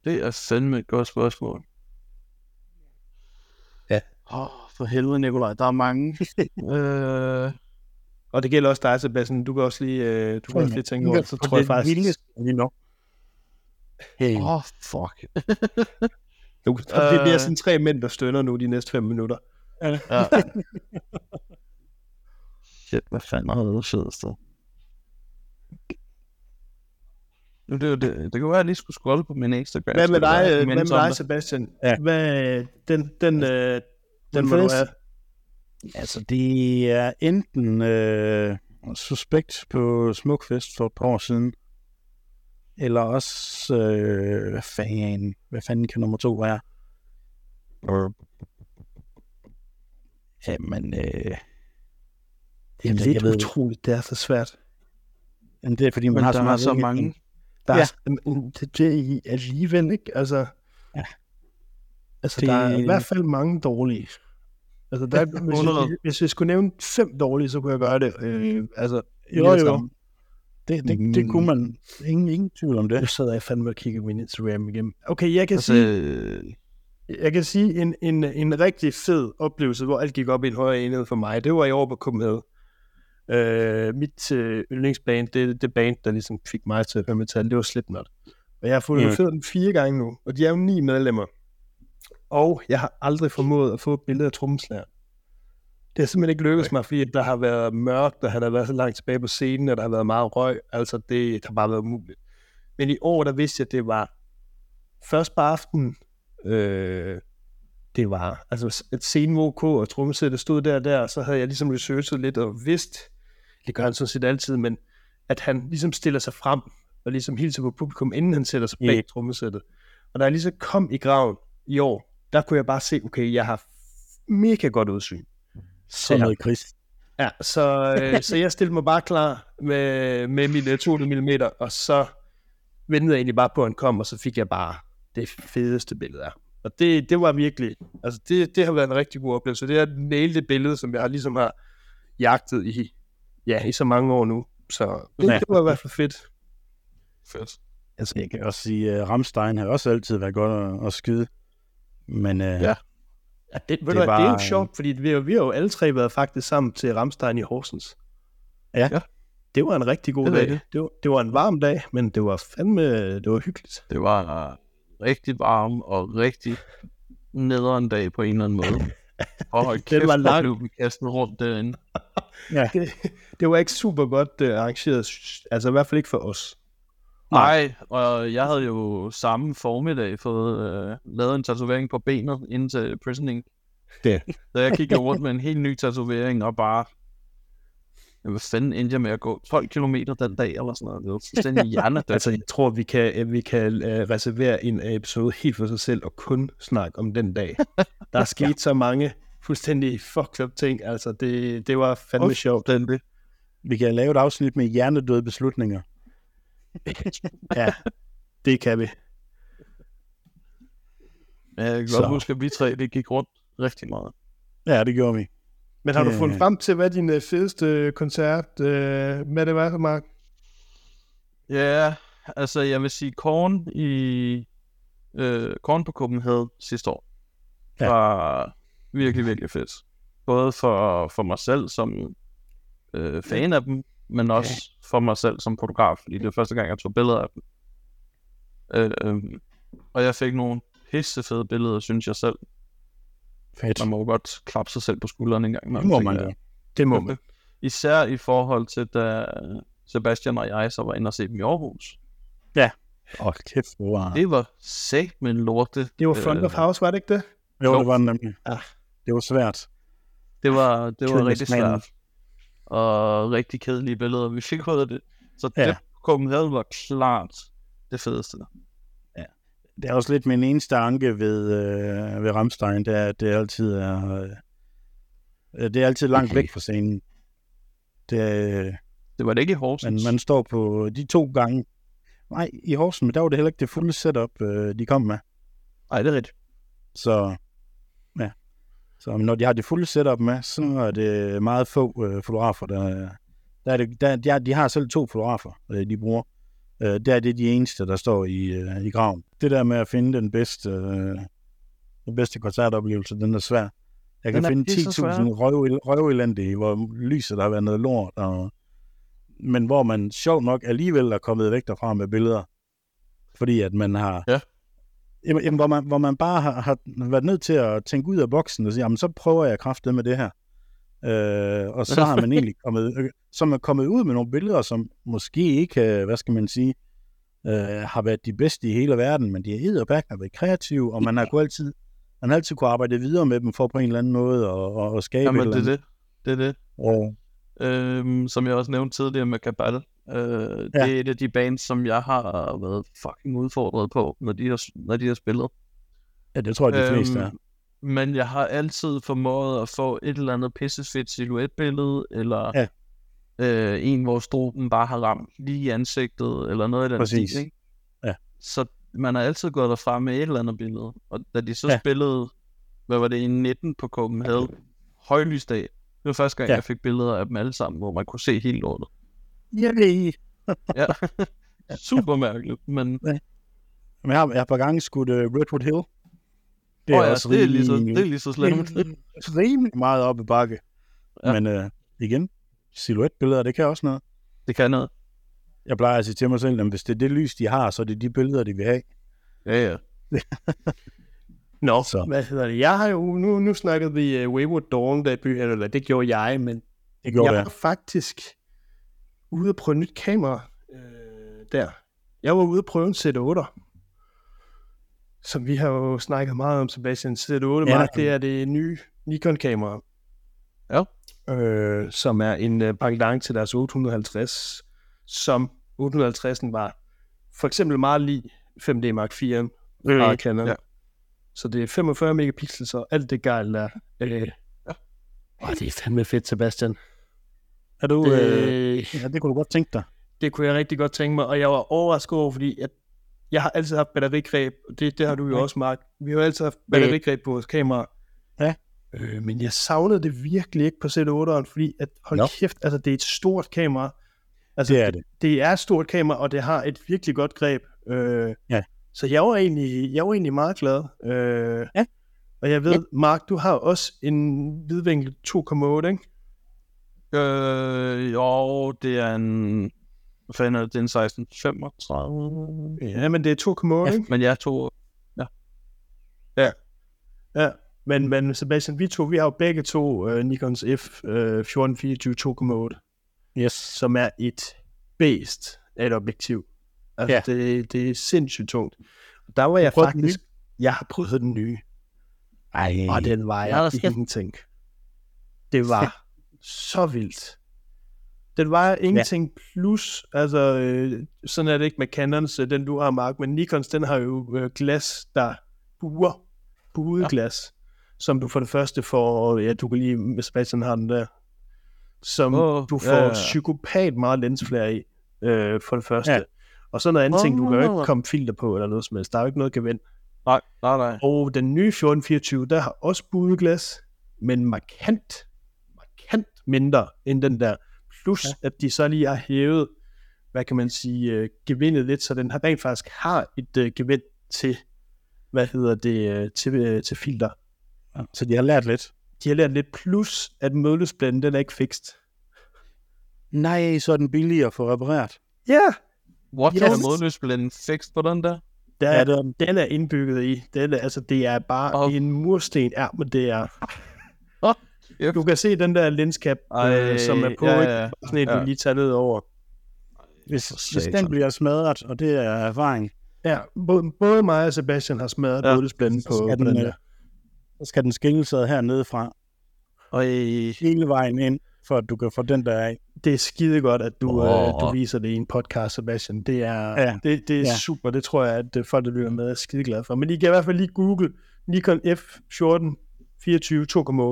det er fandme et godt spørgsmål. Ja. Åh, for helvede, Nikolaj, der er mange. [laughs] øh, Og det gælder også dig, Sebastian. Du kan også lige, øh, du kan også lige tænke over, det. så tror jeg faktisk, Lige nok. Hey. Åh, oh, fuck. nu, det bliver Øh. sådan tre mænd, der stønner nu de næste fem minutter. Ja. [laughs] Shit, hvad fanden har det fedest der? Nu, det, det, det kan være, at jeg lige skulle scrolle på min Instagram. Hvad med dig, øh, hvad med dig. Sebastian? Ja. Hvad, den, den, øh, den Den må du have. Altså, det er enten... Øh, Suspekt på Smukfest for et par år siden. Eller også, øh, hvad fanden, hvad fanden kan nummer to være? Jamen, øh, Det er Jamen, lidt jeg ved- utroligt, det er så svært. jamen, det er fordi, man Men har der så meget så mange. Der Ja. er, det, det er alligevel, ikke? Altså, Ja. altså Det- der er i hvert fald mange dårlige. Altså, der, er- hvis, 100. jeg, hvis jeg skulle nævne fem dårlige, så kunne jeg gøre det. Øh, altså, Jo, jo. sammen. Det, det, det Mm. kunne man. Ingen, ingen tvivl om det. Nu sidder jeg fandme og kigger min Instagram igennem. Okay, jeg kan Altså, sige, øh, jeg kan sige en, en, en rigtig fed oplevelse, hvor alt gik op i en højere enhed for mig. Det var i år på Copenhagen. Øh, mit øh, yndlingsband, det, det band, der ligesom fik mig til at høre metal, det var Slipknot. Og jeg har fotograferet dem fire gange nu, og de er jo ni medlemmer. Og jeg har aldrig formået at få et billede af trommeslager. Det har simpelthen ikke lykkedes mig, fordi der har været mørkt, og han har været så langt tilbage på scenen, og der har været meget røg. Altså, det har bare været umuligt. Men i år, der vidste jeg, at det var først på aftenen, øh, det var altså et scene OK og trommesættet stod der og der, og så havde jeg ligesom researchet lidt og vidst, det gør han sådan set altid, men at han ligesom stiller sig frem og ligesom hilser på publikum, inden han sætter sig bag Ja. trommesættet. Og da jeg ligesom kom i graven i år, der kunne jeg bare se, okay, jeg har mega godt udsyn. Sådan noget Chris. Ja, så, øh, så jeg stillede mig bare klar med, med mine 200 mm, og så ventede jeg egentlig bare på, at han kom, og så fik jeg bare det fedeste billede af. Og det, det var virkelig, altså det, det har været en rigtig god oplevelse. Det er et nailed billede, som jeg har ligesom har jagtet i, ja, i så mange år nu. Så det, Ja. det var i hvert fald fedt. fedt. Altså, jeg kan også sige, at Ramstein har også altid været godt at, at skyde. Men øh, Ja. Ja, det, ved Det du hvad, det er jo var- sjovt, fordi vi har, vi har jo alle tre været faktisk sammen til Ramstein i Horsens. Ja. Ja. Det var en rigtig god Det dag. rigtigt. Det var, det var en varm dag, men det var fandme det var hyggeligt. Det var uh, rigtig varm og rigtig nederen dag på en eller anden måde. Og [laughs] hold kæft, var hvor lang. blev vi kastet rundt derinde. Det, [laughs] det var ikke super godt uh, arrangeret, altså i hvert fald ikke for os. Nej, og jeg havde jo samme formiddag fået uh, lavet en tatovering på benet inden til prisoning. Det. Så jeg kiggede rundt med en helt ny tatovering og bare... Jeg hvad fanden endte jeg med at gå 12 km den dag eller sådan noget. Det var fuldstændig [laughs] hjernedødt. Altså, jeg tror, vi kan, øh, vi kan uh, reservere en øh, episode helt for sig selv og kun snakke om den dag. [laughs] Der er sket ja. så mange fuldstændig fucked up ting. Altså, det, det var fandme sjovt. Fuldstændig. vi kan lave et afsnit med hjernedøde beslutninger. [laughs] Ja, det kan vi. Ja, jeg kan Så. godt huske, at vi tre det gik rundt rigtig meget. Ja, det gjorde vi. Men har du Øh. fundet frem til, hvad din øh, fedeste koncert øh, med det var, Mark? Ja, altså jeg vil sige Korn i øh, Korn på Copenhagen sidste år Ja. var virkelig, virkelig fedt. Både for, for mig selv som øh, fan af dem, men også for mig selv som fotograf, fordi det var første gang, jeg tog billeder af dem. Øh, øh, og jeg fik nogle pissefede billeder, synes jeg selv. Fedt. Man må godt klappe sig selv på skulderen en gang. Det må man gøre. Det må man. Især i forhold til, da Sebastian og jeg så var inde og se dem i Aarhus. Åh, kæft, hvor var... Det var sæt med lorte. Det var Front of House, var det ikke det? Jo, Jo. det var den nemlig. Ah. Det var svært. Det var, det var rigtig svært. Og rigtig kedelige billeder, vi fik ud af det. Så Ja. det Copenhagen var klart det fedeste. Det er også lidt min eneste anke ved, øh, ved Ramstein, det er, at det altid er, øh, det er altid langt væk fra scenen. Det, er- Det var det ikke i Horsens. man, man står på de to gange. Nej, i Horsens, men der var det heller ikke det fulde setup, øh, de kom med. Nej, det er rigtigt. Så ja. Så når de har det fulde setup med, så er det meget få øh, fotografer, der, der, er det, der, der, de har selv to fotografer, øh, de bruger. Øh, der er det de eneste, der står i, øh, i graven. Det der med at finde den bedste, øh, den bedste koncertoplevelse, den er svær. Jeg kan finde pissesvær. 10.000 røv, røvelendige, hvor lyset der har været noget lort, og, men hvor man sjovt nok alligevel er kommet væk derfra med billeder. Fordi at man har... Ja. Jamen, hvor, man, hvor man bare har, har været nødt til at tænke ud af boksen og sige, jamen så prøver jeg kraftet med det her. Øh, og så har man egentlig kommet, øh, så man kommet ud med nogle billeder, som måske ikke, øh, hvad skal man sige, øh, har været de bedste i hele verden, men de er edderback, har været kreative, og man har kunne altid, man har altid kunne arbejde videre med dem for på en eller anden måde og, og, og skabe Jamen, et det eller er det. Det er det. Og, øhm, som jeg også nævnte tidligere med Cabal. Øh, ja. Det er et af de bands, som jeg har været fucking udfordret på, når de har, når de har spillet. Ja, det tror jeg, de fleste er. Men jeg har altid formået at få et eller andet pissefedt silhuetbillede, eller Ja. øh, en, hvor struben bare har ramt lige i ansigtet, eller noget i den Præcis. stil, ikke? Ja. Så man har altid gået derfra med et eller andet billede. Og da de så Ja. spillede, hvad var det, i 19 på Copenhagen, højlysdag, det var første gang, ja. jeg fik billeder af dem alle sammen, hvor man kunne se helt lortet. Yay! Ja. [laughs] Super mærkeligt, men Men jeg har, jeg har par gange skudt uh, Redwood Hill. det er, oh, ja, det, er lige så, det er lige så slemt. rimelig meget op i bakke. Ja. Ja. Men uh, igen, silhuetbilleder, det kan også noget. Det kan noget. Jeg plejer at sige til mig selv, at hvis det er det lys, de har, så er det de billeder, de vil have. Ja, ja. Nå, Så. [laughs] så. hvad hedder det? Jeg har jo, nu, nu snakkede vi uh, Wayward Dawn, da by, eller det gjorde jeg, men Det gjorde jeg jeg. var faktisk ude at prøve nyt kamera øh, der. Jeg var ude at prøve en Z8, som vi har jo snakket meget om, Sebastian. Z8 Ja. Mark, det er det nye Nikon-kamera. Ja. Øh, som er en uh, pendant til deres 850, som 850'en var for eksempel meget lige 5D Mark 4 fra Canon. Ja. Så det er 45 megapixels og alt det gejl der. Øh, ja. Åh, det er fandme fedt, Sebastian. Er du, øh, Det, ja, det kunne du godt tænke dig. det kunne jeg rigtig godt tænke mig, og jeg var overrasket over, fordi at jeg har altid haft batterigreb, og det, det har du jo Ja. også, Mark. Vi har jo altid haft batterigreb på vores kamera. Ja. Øh, men jeg savnede det virkelig ikke på Z8'eren, fordi at, hold Nå. kæft, altså det er et stort kamera. Altså, Det er det. det er et stort kamera, og det har et virkelig godt greb. Øh, Ja. Så jeg var egentlig, jeg var egentlig meget glad. Øh, Ja. Og jeg ved, ja. Mark, du har også en vidvinkel 2,8, ikke? Øh, jo, det er en... Hvad fanden er det? Det er en 1635. Ja, men det er 2,8, ikke? Men jeg tog... Ja, men, men Sebastian, vi to, vi har jo begge to uh, Nikons F uh, 1424 2,8, Yes. som er et bæst af et objektiv. Altså, Ja. ja. det, det er sindssygt tungt. Og der var jeg faktisk... Jeg har prøvet den nye, Ej. og den var Ja, jeg skal- ingenting. Det var så vildt. Den var ingenting ja. plus, altså øh, sådan er det ikke med Canons, øh, den du har, Mark, men Nikons, den har jo øh, glas, der buer, buet ja. glas, som du for det første får, ja, du kan lige, Sebastian har den der, som oh, du får ja, ja, psykopat meget lensflare i, øh, for det første. Ja. Og så noget andet ting, du kan jo ikke komme filter på, eller noget som helst. Der er jo ikke noget gevind. Nej, nej, nej. Og den nye 1424, der har også buet glas, men markant mindre end den der. Plus, ja. at de så lige har hævet, hvad kan man sige, øh, gevindet lidt, så den har rent faktisk har et øh, gevind til, hvad hedder det, øh, til, øh, til filter. Så de har lært lidt. De har lært lidt, plus at mødløsblenden, den er ikke fikst. Nej, så er den billig at få repareret. Ja, yeah, What Yes. er modløsblænden fixed på den der? der, Ja, ja, det er den. den er indbygget i. Den er, altså, det er bare Og- en mursten. Ja, men det er... Yep. Du kan se den der lenskap, Ej, øh, som er på, ja, ja, sådan et, ja. du lige tager ned over. Hvis, hvis den bliver smadret, og det er erfaring, Ja, både, både mig og Sebastian har smadret Ja. ja. på, på den den, der. øh, så skal den skilles ad hernede fra Og hele vejen ind, for at du kan få den der af. Det er skide godt, at du, Åh. øh, du viser det i en podcast, Sebastian. Det er, Ja. det, det er Ja. ja. super. Det tror jeg, at øh, folk, der lytter med, er skide glade for. Men I kan i hvert fald lige google Nikon F14 24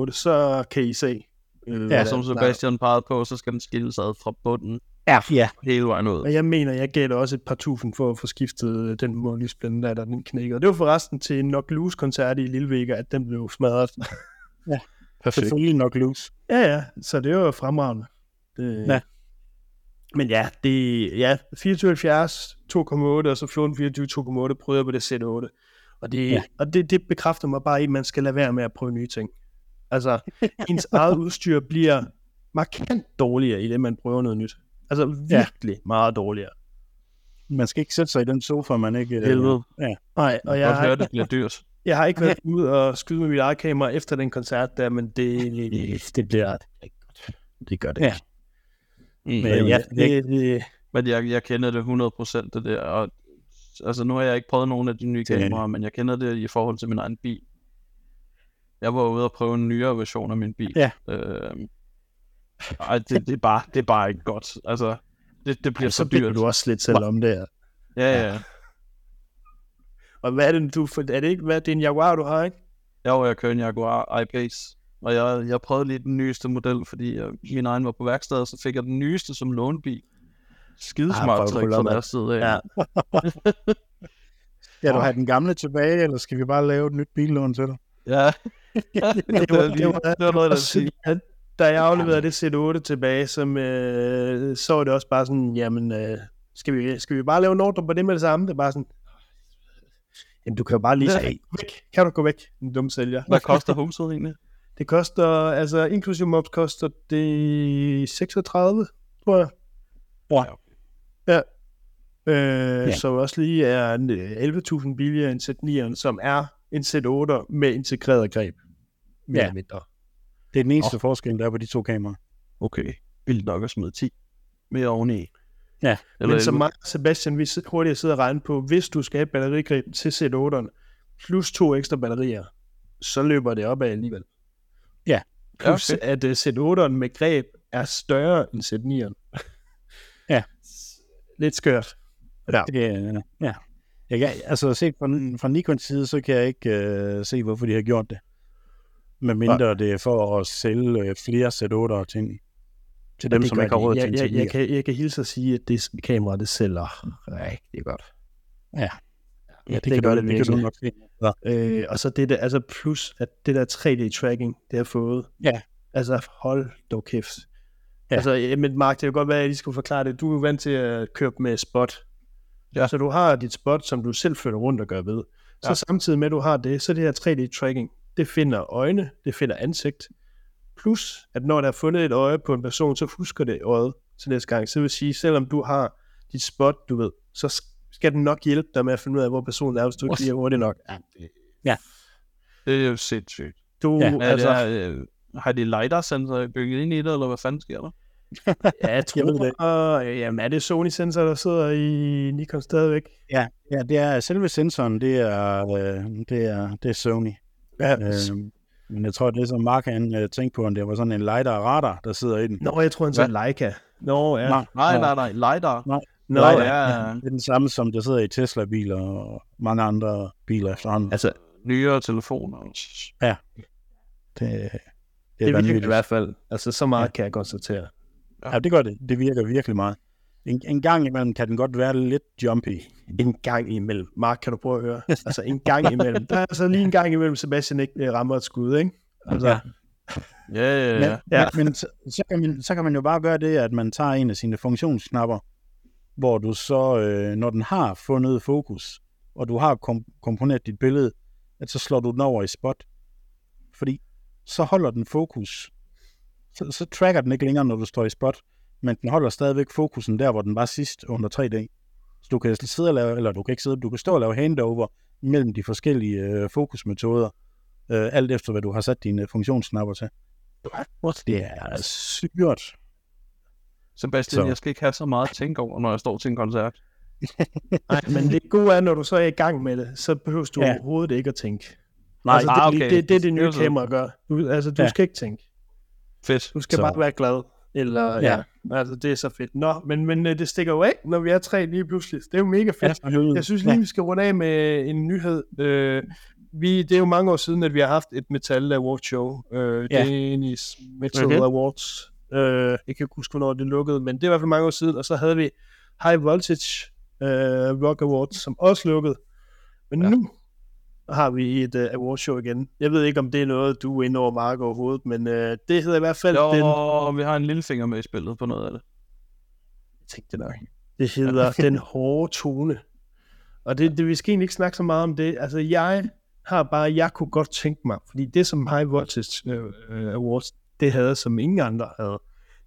2,8, så kan I se. Øh, ja, som der. Sebastian pegede på, så skal den skilles ad fra bunden Ja, ja. hele vejen ud. Og jeg mener, jeg gætter også et par tusind for at få skiftet øh, den mållysblænde, der, der den knækkede. Det var forresten til en Knock Loose koncert i Lillevega, at den blev smadret. Perfekt. Selvfølgelig nok loose. Ja, ja, så det var jo fremragende. Det... Ja. Men ja, det ja, 2470 2,8 og så 1424 2,8 prøvede jeg på det Z8. Og, det, Ja. ja. og det, det bekræfter mig bare i, at man skal lade være med at prøve nye ting. Altså, [laughs] ens eget udstyr bliver markant dårligere i det, man prøver noget nyt. Altså virkelig ja. meget dårligere. Man skal ikke sætte sig i den sofa, man ikke... øh, Helvede. Ja. Nej, og Jeg jeg godt høre, har, det [laughs] bliver dyrt. jeg har ikke været ude og skyde med mit eget kamera efter den koncert der, men det, det bliver ikke godt. Det gør det Ja. ikke. Mm. Men ja, jeg- det, det, Men jeg, jeg kender det 100% det der, og altså nu har jeg ikke prøvet nogen af de nye kameraer, men jeg kender det i forhold til min egen bil. Jeg var ude og prøve en nyere version af min bil. Ja. Øh, Ej, det, det, er bare, det er bare ikke godt. Altså, det, det bliver Jamen, så så dyrt. du også lidt selv om det her. Ja, ja. Og hvad er det, du, er det ikke, hvad, det er en Jaguar, du har, ikke? Var jeg kører en Jaguar I-Pace, og jeg, jeg prøvede lige den nyeste model, fordi jeg, min egen var på værkstedet, så fik jeg den nyeste som lånebil. Skidesmart Ah, trick fra deres side af. Ja. [laughs] Skal du have den gamle tilbage, eller skal vi bare lave et nyt billån til dig? ja. det [laughs] var, det det var, det var noget, der sige. da jeg afleverede det C8 tilbage, som, øh, så var det også bare sådan, jamen, øh, skal, vi, skal vi bare lave en ordre på det med det samme? Det er bare sådan, jamen du kan jo bare lige sige, væk. Kan du gå væk, en dum sælger? Hvad koster huset egentlig? [laughs] Det koster, altså inklusive moms koster det 36, tror jeg. Wow. Ja. Øh, Ja. Som også lige er en, øh, 11.000 billigere end Z9'eren, som er en Z8 med integreret greb. Mere Ja. mindre. Det er den eneste oh. forskel, der er på de to kameraer. Okay, vildt nok at smide 10 mere oveni. Ja, Eller Men som 11. mig Sebastian, vi hurtigt sidder og regner på, hvis du skal have batterigreb til Z8'eren, plus to ekstra batterier, så løber det op af alligevel. Ja. Plus okay. at uh, Z8'eren med greb er større end Z9'eren. Ja. Lidt skørt. Ja. Det, ja. Jeg kan, altså set fra, fra Nikons side, så kan jeg ikke øh, se, hvorfor de har gjort det. Med mindre det er for at sælge øh, flere Z8'ere til, til dem, Det som ikke har råd jeg, til jeg, jeg, Z9'er. kan, jeg kan hilse at sige, at det kamera, det sælger rigtig godt. Ja, det, det kan gør du, det det kan du virkelig. nok se. Ja. Øh, og så det der, altså plus, at det der 3D-tracking, det har fået. Ja. Altså, hold dog kæft. Ja. Ja. Altså, ja, men Mark, det kan godt være, at jeg lige skulle forklare det. Du er jo vant til at køre med spot. Ja. Så du har dit spot, som du selv følger rundt og gør ved. Så Ja. samtidig med, at du har det, så det her 3D-tracking, det finder øjne, det finder ansigt. Plus, at når der er fundet et øje på en person, så husker det øjet til næste gang. Så det vil sige, selvom du har dit spot, du ved, så sk- skal den nok hjælpe dig med at finde ud af, hvor personen er, hvis du ikke lige er hurtigt nok. Ja, det, Det er jo sindssygt. du, Ja, ja, Er altså, det, øh, har de lidar-sensorer bygget ind i det, eller hvad fanden sker der? Ja, jeg [laughs] Jeg ved det tror, øh, jamen er det Sony-sensor, der sidder i Nikon stadigvæk? Ja, ja, det er selve sensoren, det er, øh, det er, det er Sony. Ja, Øh, men jeg tror, det som Mark han øh, tænkte på, at det var sådan en lidar radar, der sidder i den. Nå, jeg tror, han sagde Leica. Nå, ja. Nej, Nej, nej, nej, lidar. Nå, Nej, ja. ja. Det er den samme, som der sidder i Tesla-biler og mange andre biler efterhånden. Altså, Nyere telefoner. Det, det, det, er det i hvert fald. Altså, så meget Ja. ja. kan jeg konstatere. Ja, det gør det. Det virker virkelig meget. En, en gang imellem kan den godt være lidt jumpy. En gang imellem. Mark, kan du prøve at høre? [laughs] Altså, en gang imellem. Der er altså lige en gang imellem, Sebastian ikke øh, rammer et skud, ikke? Altså, Ja. Ja, ja, Men, ja. Ja. men, men så, så, kan man, så kan man jo bare gøre det, at man tager en af sine funktionsknapper, hvor du så, øh, når den har fundet fokus, og du har kom- komponeret dit billede, at så slår du den over i spot. Fordi så holder den fokus. Så, så tracker den ikke længere, når du står i spot, men den holder stadigvæk fokusen der, hvor den var sidst under 3D. Så du kan sidde og lave, eller du kan ikke sidde, du kan stå og lave handover mellem de forskellige øh, fokusmetoder, øh, alt efter hvad du har sat dine funktionsknapper til. Det er sygt. Sebastian, Så. jeg skal ikke have så meget at tænke over, når jeg står til en koncert. [laughs] Nej, men det gode er, når du så er i gang med det, så behøver du Ja. overhovedet ikke at tænke. Nej, altså, det, ah, det, okay. det, det er det Det nye kamera gør. Du, altså, du ja. skal ikke tænke. Fedt. Du skal Så- bare være glad. Eller, Ja. ja. ja. Altså, det er så fedt. Nå, men, men øh, det stikker jo af, når vi er tre lige pludselig. Det er jo mega fedt. helvede. Jeg synes lige, vi skal runde af med en nyhed. Øh, vi, det er jo mange år siden, at vi har haft et Metal Award Show. Øh, Ja. Danish Metal Mhm. mm-hmm. Awards. Øh, jeg kan ikke huske, hvornår det lukkede, men det er i hvert fald mange år siden. Og så havde vi High Voltage øh, Rock Awards, som også lukkede. Men Ja. ja. nu har vi et uh, award show igen. Jeg ved ikke, om det er noget, du er inde over Mark overhovedet, men øh, det hedder i hvert fald Jo, den... vi har en lille finger med i spillet på noget af det. Jeg tænkte det nok. Det hedder [laughs] Den Hårde Tone. Og det, det, vi skal egentlig ikke snakke så meget om det. Altså, jeg har bare, jeg kunne godt tænke mig, fordi det som High Voltage øh, øh, Awards, det havde, som ingen andre havde,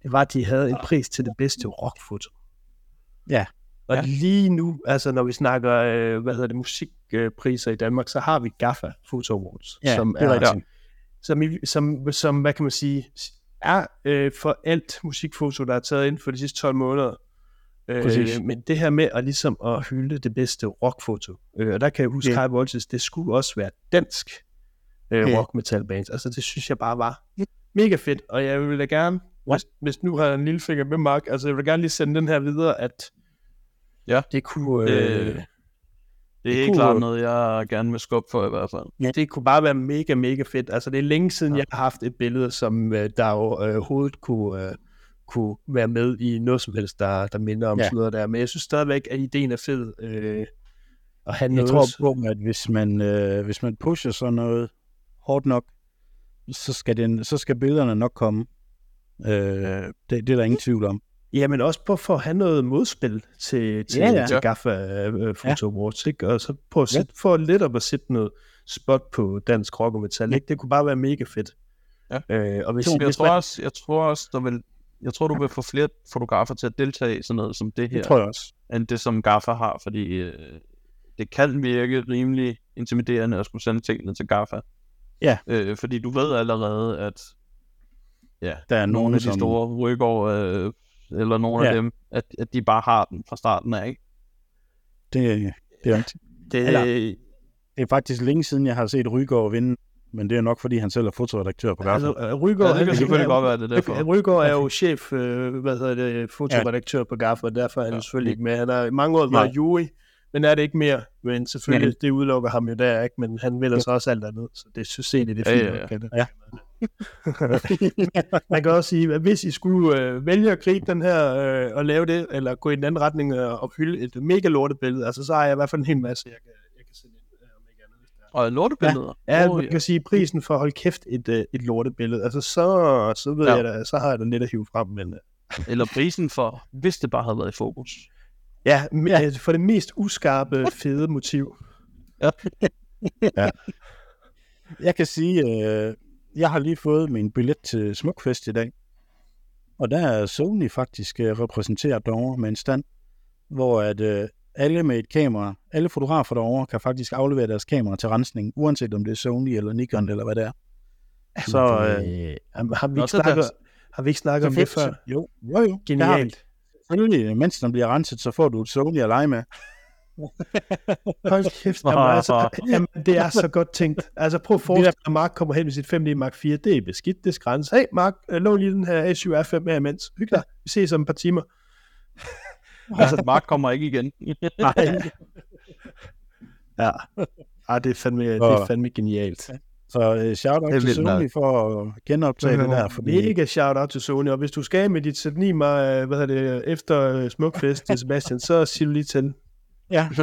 det var, at de havde en pris til det bedste rockfoto. Ja. Og Ja. lige nu, altså når vi snakker, øh, hvad hedder det, musikpriser i Danmark, så har vi GAFFA Photo Awards, Ja, som er er, som, som, som, hvad kan man sige, er øh, for alt musikfoto, der er taget ind for de sidste 12 måneder. Præcis. Øh, men det her med at ligesom at hylde det bedste rockfoto, øh, og der kan jeg huske, yeah. High Voltage, det skulle også være dansk øh, rock metal bands. Altså det synes jeg bare var mega fedt, og jeg vil da gerne hvis, hvis nu har jeg en lille finger med Mark, altså jeg vil gerne lige sende den her videre, at Ja. det kunne, Det, øh, det er det helt kunne- klart noget, jeg gerne vil skubbe for i hvert fald. det kunne bare være mega, mega fedt. Altså det er længe siden, ja. jeg har haft et billede, som øh, der jo øh, kunne, øh, kunne være med i noget som helst, der, der minder om Ja. ja. sådan noget der. Men jeg synes stadigvæk, at ideen er fed. Øh, at have Jeg noget. tror på, at hvis man, øh, hvis man pusher sådan noget hårdt nok, så skal, den, så skal billederne nok komme. Øh, det, det er der ingen tvivl om. Ja, men også på, for at have noget modspil til, til, Ja, ja, ja. ja. til GAFA øh, Photo Awards, ikke? Og så på at sætte, for lidt op at sætte noget spot på dansk rock og metal, ikke? Det kunne bare være mega fedt. Ja. Øh, og hvis, Jeg hvis tror også, jeg tror også, der vil, jeg tror, du vil få flere fotografer til at deltage i sådan noget som det her, Det tror jeg også. end det, som Gaffa har, fordi øh, det kan virke rimelig intimiderende at skulle sende tingene til Gaffa. Ja. Øh, fordi du ved allerede, at ja, Der er nogle af de som... store rygård, øh, eller nogle Ja. af dem, at, at de bare har den fra starten af, ikke? Det, det, er, rigtigt. det, Eller- det er faktisk længe siden, jeg har set Rygaard vinde, men det er nok, fordi han selv er fotoredaktør på Gaffa. altså, øh, Rygaard, Ja, det kan selvfølgelig godt være, det er derfor. Rygaard er jo chef, øh, hvad hedder det, fotoredaktør på GAFA, og derfor er han Ja. ja. selvfølgelig ikke med. Han har i mange år været jury, men er det ikke mere. Men selvfølgelig, det udelukker ham jo der, ikke? Men han vil så også alt andet, så det synes jeg egentlig, det er Ja, fint. ja, ja. det. Ja. [laughs] Man kan også sige, at hvis I skulle øh, vælge at gribe den her øh, og lave det, eller gå i den anden retning øh, og hylde et mega lortebillede, altså så har jeg i hvert fald en hel masse, jeg kan, jeg kan sende ind, øh, om ikke andet. Hvis er. Og lortebilleder. Ja, Åh, man kan sige prisen for at holde kæft et, øh, et lortebillede. Altså så, så ved Ja. ja. jeg da, så har jeg da lidt at hive frem, men øh, [laughs] Eller prisen for, hvis det bare havde været i fokus. ja, ja. for det mest uskarpe, fede motiv. Jeg kan sige, øh, jeg har lige fået min billet til Smukfest i dag. Og der er Sony faktisk øh, repræsenteret derovre med en stand, hvor at øh, alle med et kamera, alle fotografer derovre kan faktisk aflevere deres kamera til rensning, uanset om det er Sony eller Nikon eller hvad det er. Så, øh, har, vi ikke snakket, har vi ikke snakket om det før? Jo, jo, jo. Genialt. Selvfølgelig, mens den bliver renset, så får du et Sony at lege med. [laughs] Hold kæft, jamen, altså, jamen, det er så godt tænkt. Altså prøv at [laughs] forestille dig, at Mark kommer hen med sit 5D Mark IV. Det er beskidt, det renses. Hey Mark, øh, lån lige den her A7 R5 her imens. Hyg dig. Vi ses om et par timer. [laughs] Altså, Mark kommer ikke igen. Nej. ja. Ej, det er fandme, det er fandme genialt. Så øh, shout out Det er til Sony nok. for at genoptage det der. Fordi, Mega shout out til Sony, og hvis du skal med dit Z9 øh, hvad hedder det, efter øh, Smukfest til Sebastian, så siger du lige til. Ja, [laughs]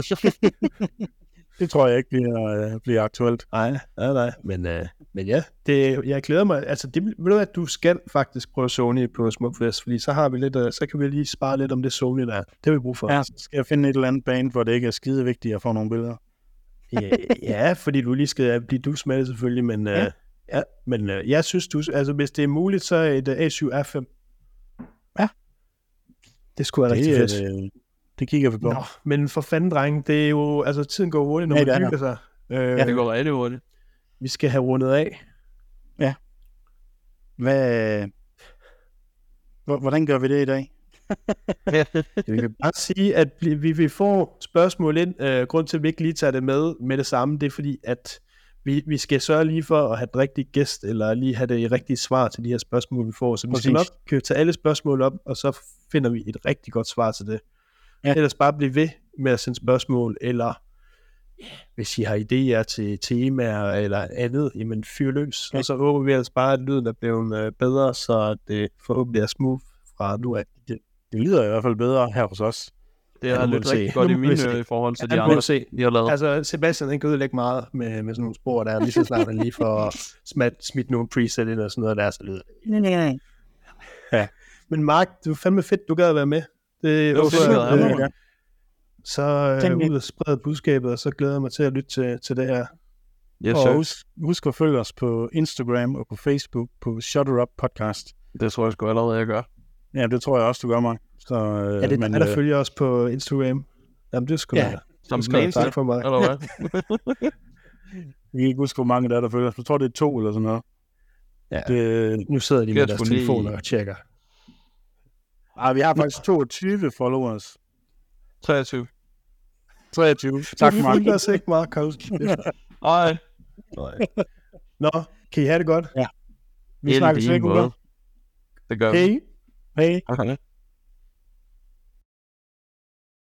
det tror jeg ikke bliver, øh, bliver aktuelt. Nej, nej, nej. Men, øh, men ja, det, jeg glæder mig. Altså, det, ved du hvad, du skal faktisk prøve Sony på Smukfest, fordi så har vi lidt, øh, så kan vi lige spare lidt om det Sony der. Det har vi brug for. Ja, så skal jeg finde et eller andet band, hvor det ikke er skide vigtigt at få nogle billeder. ja, fordi du lige skal blive dus med det selvfølgelig, men, ja. Ja. Øh, ja, men øh, jeg synes, du, altså, hvis det er muligt, så er et øh, A7 R5. Ja. Det skulle være rigtig fedt. Øh, det kigger vi på. Nå, men for fanden, dreng, det er jo, altså tiden går hurtigt, når Ja, man er hygger sig. Øh, Ja, det går rigtig hurtigt. Vi skal have rundet af. Hvad, hvor- hvordan gør vi det i dag? [laughs] Vi vil bare sige, at vi, vi, får spørgsmål ind. Øh, grund til, at vi ikke lige tager det med med det samme, det er fordi, at vi, vi skal sørge lige for at have den rigtige gæst, eller lige have det rigtige svar til de her spørgsmål, vi får. Så vi skal Præcis. nok tage alle spørgsmål op, og så finder vi et rigtig godt svar til det. Ja. Ellers bare blive ved med at sende spørgsmål, eller ja, hvis I har idéer til temaer eller andet, jamen fyr løs. Ja. Og så håber vi ellers bare, at lyden er blevet øh, bedre, så det forhåbentlig er smooth fra nu af. Det lyder i hvert fald bedre her hos os. Det har se. rigtig godt i mine ører i forhold til Ja, de andre, se. de har lavet. Altså, Sebastian han kan ødelægge meget med, med sådan nogle spor der, lige så snart han lige får [laughs] smat, smidt nogle preset ind og sådan noget der, så lyder det. Ja. Men Mark, det var fandme fedt, du gad at være med. Det, var var fedt, øh, med. Så øh, ud og sprede budskabet, og så glæder jeg mig til at lytte til, til det her. Yes, og husk, husk at følge os på Instagram og på Facebook på Shutter Up Podcast. Det tror jeg sgu allerede, jeg gør. Ja, det tror jeg også, du gør, Mark. Så, øh, Er det dig, der øh, følger os på Instagram? Jamen, det er sgu Ja, da. Som det eneste, tak for mig. eller hvad? [laughs] [laughs] Vi kan ikke huske, hvor mange der er, der følger os. Jeg tror, det er to eller sådan noget. Ja. Det, Nu sidder de med deres telefoner og tjekker. Ah, vi har faktisk 22 followers. 23. 23. Tak, Mark. følger os ikke, Mark. Kausen. [laughs] Ej, Nå, kan I have det godt? Vi i snakkes. Ulla. Det gør vi. Hey. Hej. Okay.